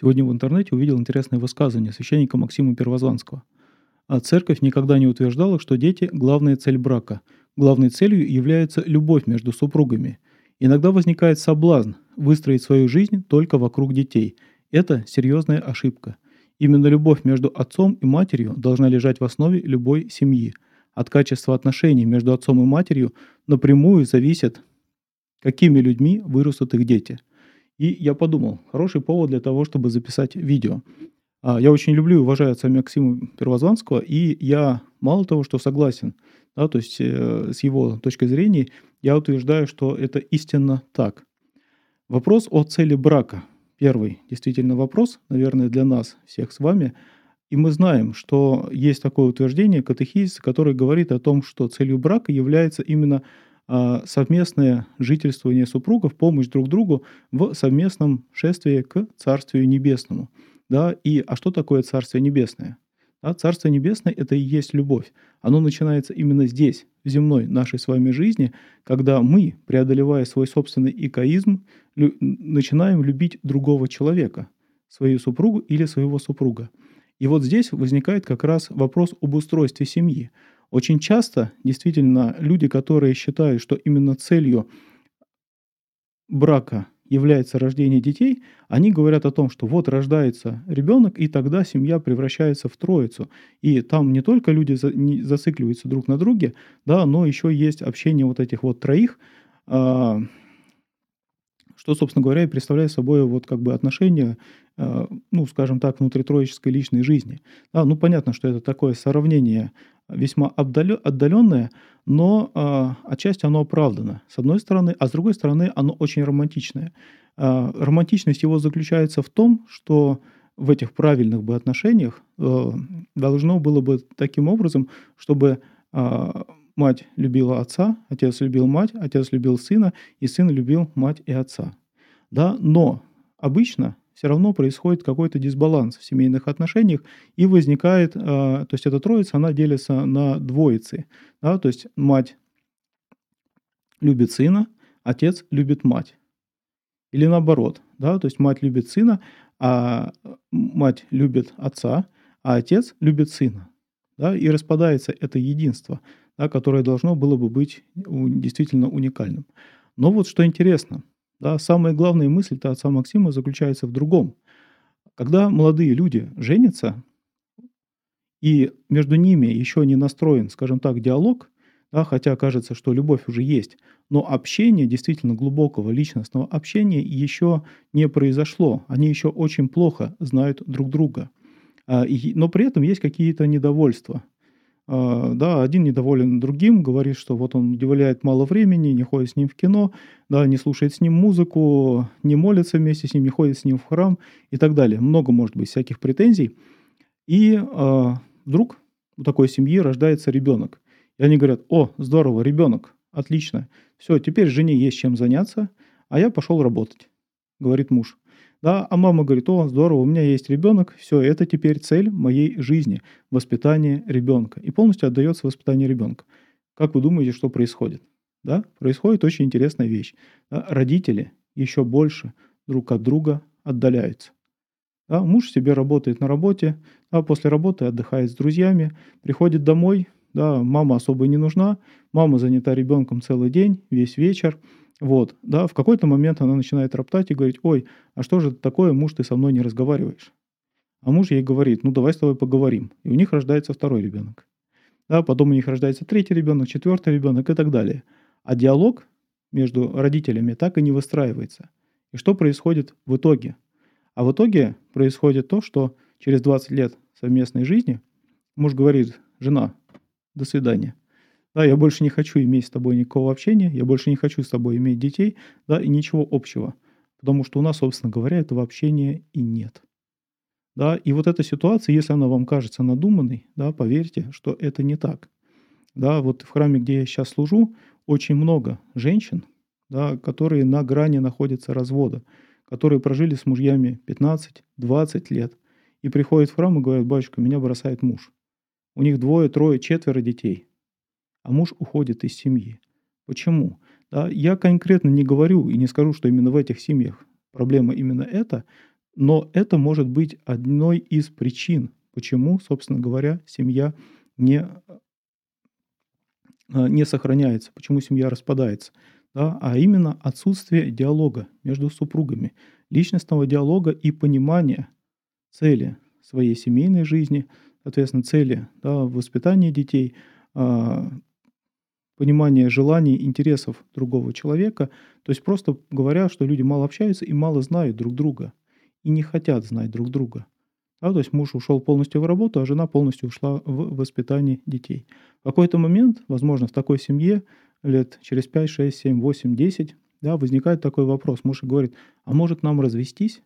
Сегодня в интернете увидел интересное высказывание священника Максима Первозванского. А церковь никогда не утверждала, что дети – главная цель брака. Главной целью является любовь между супругами. Иногда возникает соблазн выстроить свою жизнь только вокруг детей. Это серьезная ошибка. Именно любовь между отцом и матерью должна лежать в основе любой семьи. От качества отношений между отцом и матерью напрямую зависит, какими людьми вырастут их дети – и я подумал, хороший повод для того, чтобы записать видео. А, я очень люблю и уважаю отца Максима Первозванского, и я мало того, что согласен, да, то есть э, с его точки зрения, я утверждаю, что это истинно так. Вопрос о цели брака. Первый действительно вопрос, наверное, для нас всех с вами. И мы знаем, что есть такое утверждение катехизис, которое говорит о том, что целью брака является именно совместное жительствование супругов, помощь друг другу в совместном шествии к Царствию Небесному. Да? И, а что такое Царствие Небесное? Да, Царство Небесное – это и есть любовь. Оно начинается именно здесь, в земной нашей с вами жизни, когда мы, преодолевая свой собственный эгоизм, лю- начинаем любить другого человека, свою супругу или своего супруга. И вот здесь возникает как раз вопрос об устройстве семьи. Очень часто действительно люди, которые считают, что именно целью брака является рождение детей, они говорят о том, что вот рождается ребенок, и тогда семья превращается в троицу. И там не только люди за, зацикливаются друг на друге, да, но еще есть общение вот этих вот троих, а, что, собственно говоря, и представляет собой вот как бы отношения, ну, скажем так, внутритроической личной жизни. Да, ну, понятно, что это такое сравнение весьма отдаленное, но э, отчасти оно оправдано, с одной стороны, а с другой стороны, оно очень романтичное. Э, романтичность его заключается в том, что в этих правильных бы отношениях э, должно было бы таким образом, чтобы э, мать любила отца, отец любил мать, отец любил сына, и сын любил мать и отца. Да? Но обычно все равно происходит какой-то дисбаланс в семейных отношениях, и возникает, а, то есть эта троица, она делится на двоицы. Да, то есть мать любит сына, отец любит мать. Или наоборот, да, то есть мать любит сына, а мать любит отца, а отец любит сына. Да, и распадается это единство, да, которое должно было бы быть действительно уникальным. Но вот что интересно – да, самая главная мысль-то отца Максима заключается в другом. Когда молодые люди женятся, и между ними еще не настроен, скажем так, диалог, да, хотя кажется, что любовь уже есть, но общение, действительно глубокого личностного общения еще не произошло. Они еще очень плохо знают друг друга. А, но при этом есть какие-то недовольства. А, да, один недоволен другим, говорит, что вот он уделяет мало времени, не ходит с ним в кино, да, не слушает с ним музыку, не молится вместе с ним, не ходит с ним в храм и так далее. Много может быть всяких претензий. И э, вдруг у такой семьи рождается ребенок. И они говорят, о, здорово, ребенок, отлично. Все, теперь жене есть чем заняться, а я пошел работать, говорит муж. Да, а мама говорит, о, здорово, у меня есть ребенок, все, это теперь цель моей жизни, воспитание ребенка. И полностью отдается воспитанию ребенка. Как вы думаете, что происходит? Да? Происходит очень интересная вещь. Да? Родители еще больше друг от друга отдаляются. Да? Муж себе работает на работе, а после работы отдыхает с друзьями, приходит домой, да, мама особо не нужна, мама занята ребенком целый день, весь вечер, вот, да, в какой-то момент она начинает роптать и говорить, ой, а что же такое, муж, ты со мной не разговариваешь? А муж ей говорит, ну давай с тобой поговорим. И у них рождается второй ребенок. Да, потом у них рождается третий ребенок, четвертый ребенок и так далее. А диалог между родителями так и не выстраивается. И что происходит в итоге? А в итоге происходит то, что через 20 лет совместной жизни муж говорит, жена, до свидания. Да, я больше не хочу иметь с тобой никакого общения, я больше не хочу с тобой иметь детей, да, и ничего общего. Потому что у нас, собственно говоря, этого общения и нет. Да, и вот эта ситуация, если она вам кажется надуманной, да, поверьте, что это не так. Да, вот в храме, где я сейчас служу, очень много женщин, да, которые на грани находятся развода, которые прожили с мужьями 15-20 лет и приходят в храм и говорят, батюшка, меня бросает муж. У них двое, трое, четверо детей а муж уходит из семьи. Почему? Да, я конкретно не говорю и не скажу, что именно в этих семьях проблема именно эта, Но это может быть одной из причин, почему, собственно говоря, семья не, а, не сохраняется, почему семья распадается. Да? А именно отсутствие диалога между супругами, личностного диалога и понимания цели своей семейной жизни, соответственно, цели да, воспитания детей, понимание желаний, интересов другого человека. То есть просто говоря, что люди мало общаются и мало знают друг друга и не хотят знать друг друга. Да, то есть муж ушел полностью в работу, а жена полностью ушла в воспитание детей. В какой-то момент, возможно, в такой семье лет через 5, 6, 7, 8, 10, да, возникает такой вопрос. Муж говорит, а может нам развестись?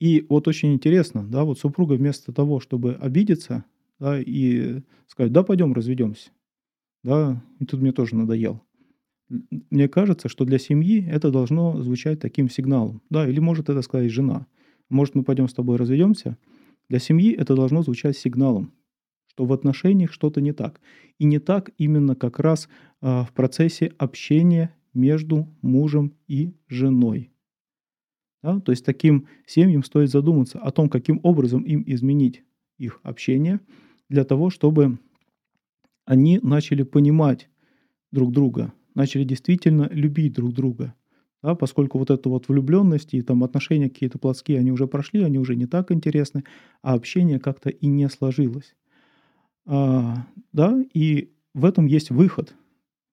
И вот очень интересно, да, вот супруга вместо того, чтобы обидеться, да, и сказать, да, пойдем разведемся, да, и тут мне тоже надоел. Мне кажется, что для семьи это должно звучать таким сигналом, да, или может это сказать жена. Может, мы пойдем с тобой разведемся? Для семьи это должно звучать сигналом, что в отношениях что-то не так. И не так именно как раз а, в процессе общения между мужем и женой. Да? То есть таким семьям стоит задуматься о том, каким образом им изменить их общение для того, чтобы они начали понимать друг друга, начали действительно любить друг друга. Да, поскольку вот эта вот влюбленность и там отношения какие-то плотские, они уже прошли, они уже не так интересны, а общение как-то и не сложилось. А, да, и в этом есть выход.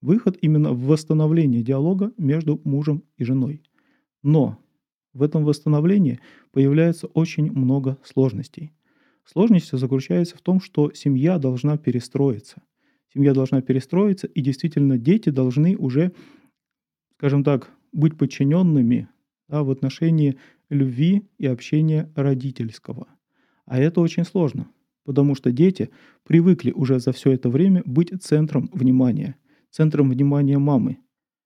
Выход именно в восстановлении диалога между мужем и женой. Но в этом восстановлении появляется очень много сложностей. Сложность заключается в том, что семья должна перестроиться. Семья должна перестроиться, и действительно дети должны уже, скажем так, быть подчиненными да, в отношении любви и общения родительского. А это очень сложно, потому что дети привыкли уже за все это время быть центром внимания, центром внимания мамы.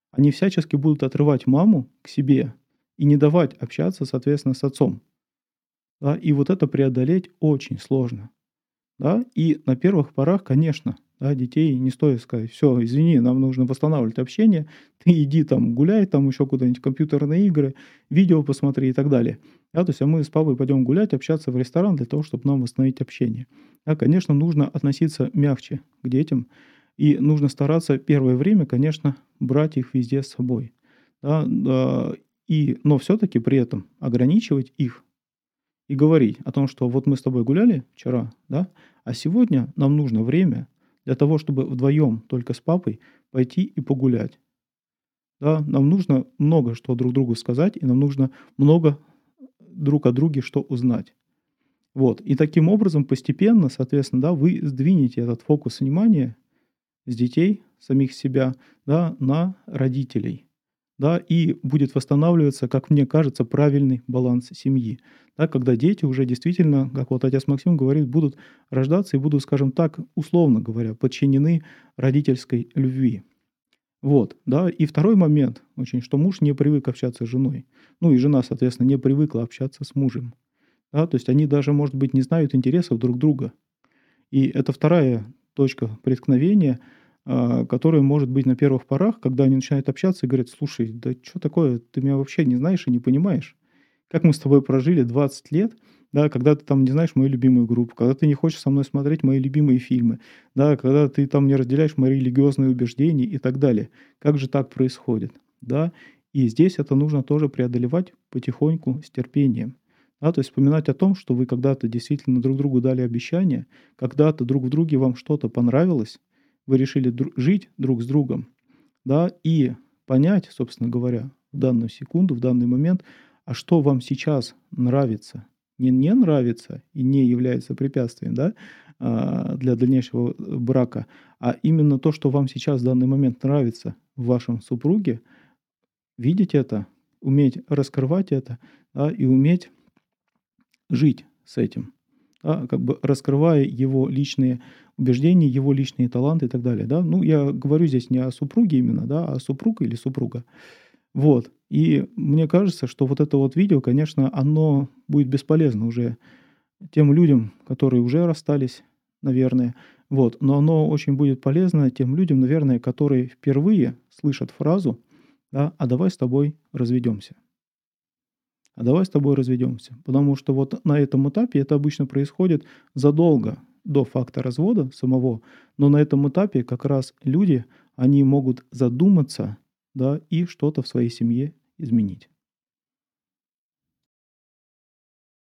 Они всячески будут отрывать маму к себе и не давать общаться, соответственно, с отцом. Да, и вот это преодолеть очень сложно. Да? И на первых порах, конечно, да, детей не стоит сказать, все, извини, нам нужно восстанавливать общение, ты иди там гуляй, там еще куда-нибудь компьютерные игры, видео посмотри и так далее. Да, то есть а мы с папой пойдем гулять, общаться в ресторан для того, чтобы нам восстановить общение. Да, конечно, нужно относиться мягче к детям, и нужно стараться первое время, конечно, брать их везде с собой. Да, и, но все-таки при этом ограничивать их и говорить о том, что вот мы с тобой гуляли вчера, да, а сегодня нам нужно время для того, чтобы вдвоем только с папой пойти и погулять. Да, нам нужно много что друг другу сказать, и нам нужно много друг о друге что узнать. Вот. И таким образом постепенно, соответственно, да, вы сдвинете этот фокус внимания с детей, самих себя, да, на родителей да, и будет восстанавливаться, как мне кажется, правильный баланс семьи. Да, когда дети уже действительно, как вот отец Максим говорит, будут рождаться и будут, скажем так, условно говоря, подчинены родительской любви. Вот, да, и второй момент, очень, что муж не привык общаться с женой. Ну и жена, соответственно, не привыкла общаться с мужем. Да, то есть они даже, может быть, не знают интересов друг друга. И это вторая точка преткновения – а, который может быть на первых порах, когда они начинают общаться и говорят, слушай, да что такое, ты меня вообще не знаешь и не понимаешь. Как мы с тобой прожили 20 лет, да, когда ты там не знаешь мою любимую группу, когда ты не хочешь со мной смотреть мои любимые фильмы, да, когда ты там не разделяешь мои религиозные убеждения и так далее. Как же так происходит, да? И здесь это нужно тоже преодолевать потихоньку с терпением. Да, то есть вспоминать о том, что вы когда-то действительно друг другу дали обещание, когда-то друг в друге вам что-то понравилось, вы решили дру- жить друг с другом, да, и понять, собственно говоря, в данную секунду, в данный момент, а что вам сейчас нравится, не не нравится и не является препятствием, да, а, для дальнейшего э, брака, а именно то, что вам сейчас в данный момент нравится в вашем супруге, видеть это, уметь раскрывать это, да, и уметь жить с этим да, как бы раскрывая его личные убеждения, его личные таланты и так далее. Да? Ну, я говорю здесь не о супруге именно, да, а супруг или супруга. Вот. И мне кажется, что вот это вот видео, конечно, оно будет бесполезно уже тем людям, которые уже расстались, наверное. Вот. Но оно очень будет полезно тем людям, наверное, которые впервые слышат фразу, да, а давай с тобой разведемся. а давай с тобой разведемся. Потому что вот на этом этапе это обычно происходит задолго до факта развода самого, но на этом этапе как раз люди, они могут задуматься, да, и что-то в своей семье изменить.